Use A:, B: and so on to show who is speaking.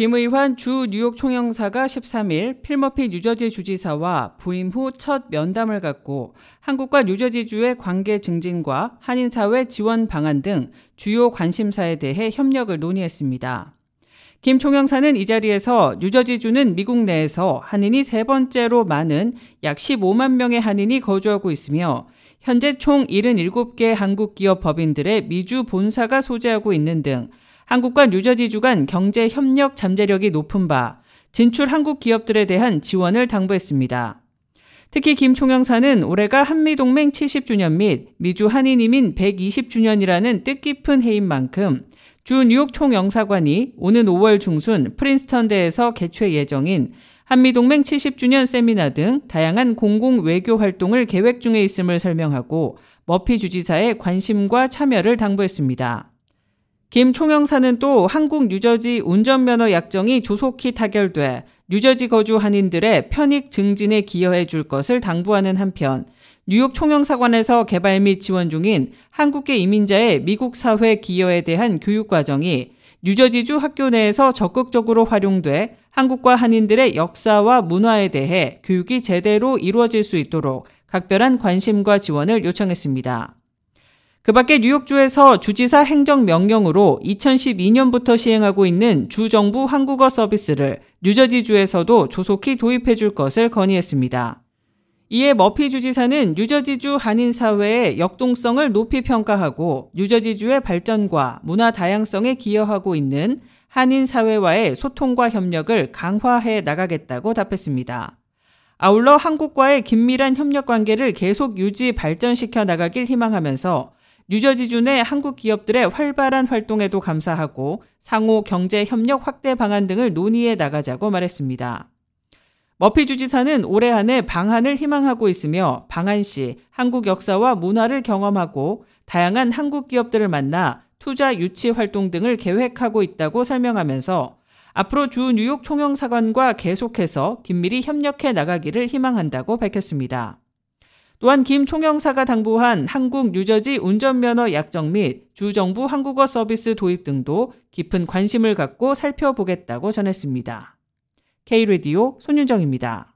A: 김의환 주 뉴욕 총영사가 13일 필머피 뉴저지 주지사와 부임 후 첫 면담을 갖고 한국과 뉴저지주의 관계 증진과 한인사회 지원 방안 등 주요 관심사에 대해 협력을 논의했습니다. 김 총영사는 이 자리에서 뉴저지주는 미국 내에서 한인이 세 번째로 많은 약 15만 명의 한인이 거주하고 있으며 현재 총 77개 한국 기업 법인들의 미주 본사가 소재하고 있는 등 한국과 뉴저지주 간 경제 협력 잠재력이 높은 바 진출 한국 기업들에 대한 지원을 당부했습니다. 특히 김 총영사는 올해가 한미동맹 70주년 및 미주 한인이민 120주년이라는 뜻깊은 해인 만큼 주 뉴욕 총영사관이 오는 5월 중순 프린스턴대에서 개최 예정인 한미동맹 70주년 세미나 등 다양한 공공 외교 활동을 계획 중에 있음을 설명하고 머피 주지사의 관심과 참여를 당부했습니다. 김 총영사는 또 한국 뉴저지 운전면허 약정이 조속히 타결돼 뉴저지 거주 한인들의 편익 증진에 기여해 줄 것을 당부하는 한편 뉴욕 총영사관에서 개발 및 지원 중인 한국계 이민자의 미국 사회 기여에 대한 교육 과정이 뉴저지주 학교 내에서 적극적으로 활용돼 한국과 한인들의 역사와 문화에 대해 교육이 제대로 이루어질 수 있도록 각별한 관심과 지원을 요청했습니다. 그 밖에 뉴욕주에서 주지사 행정명령으로 2012년부터 시행하고 있는 주정부 한국어 서비스를 뉴저지주에서도 조속히 도입해 줄 것을 건의했습니다. 이에 머피 주지사는 뉴저지주 한인사회의 역동성을 높이 평가하고 뉴저지주의 발전과 문화 다양성에 기여하고 있는 한인사회와의 소통과 협력을 강화해 나가겠다고 답했습니다. 아울러 한국과의 긴밀한 협력 관계를 계속 유지 발전시켜 나가길 희망하면서 뉴저지주 내 한국 기업들의 활발한 활동에도 감사하고 상호 경제 협력 확대 방안 등을 논의해 나가자고 말했습니다. 머피 주지사는 올해 안에 방한을 희망하고 있으며 방한 시 한국 역사와 문화를 경험하고 다양한 한국 기업들을 만나 투자 유치 활동 등을 계획하고 있다고 설명하면서 앞으로 주 뉴욕 총영사관과 계속해서 긴밀히 협력해 나가기를 희망한다고 밝혔습니다. 또한 김 총영사가 당부한 한국 뉴저지 운전면허 약정 및 주정부 한국어 서비스 도입 등도 깊은 관심을 갖고 살펴보겠다고 전했습니다. K-Radio 손윤정입니다.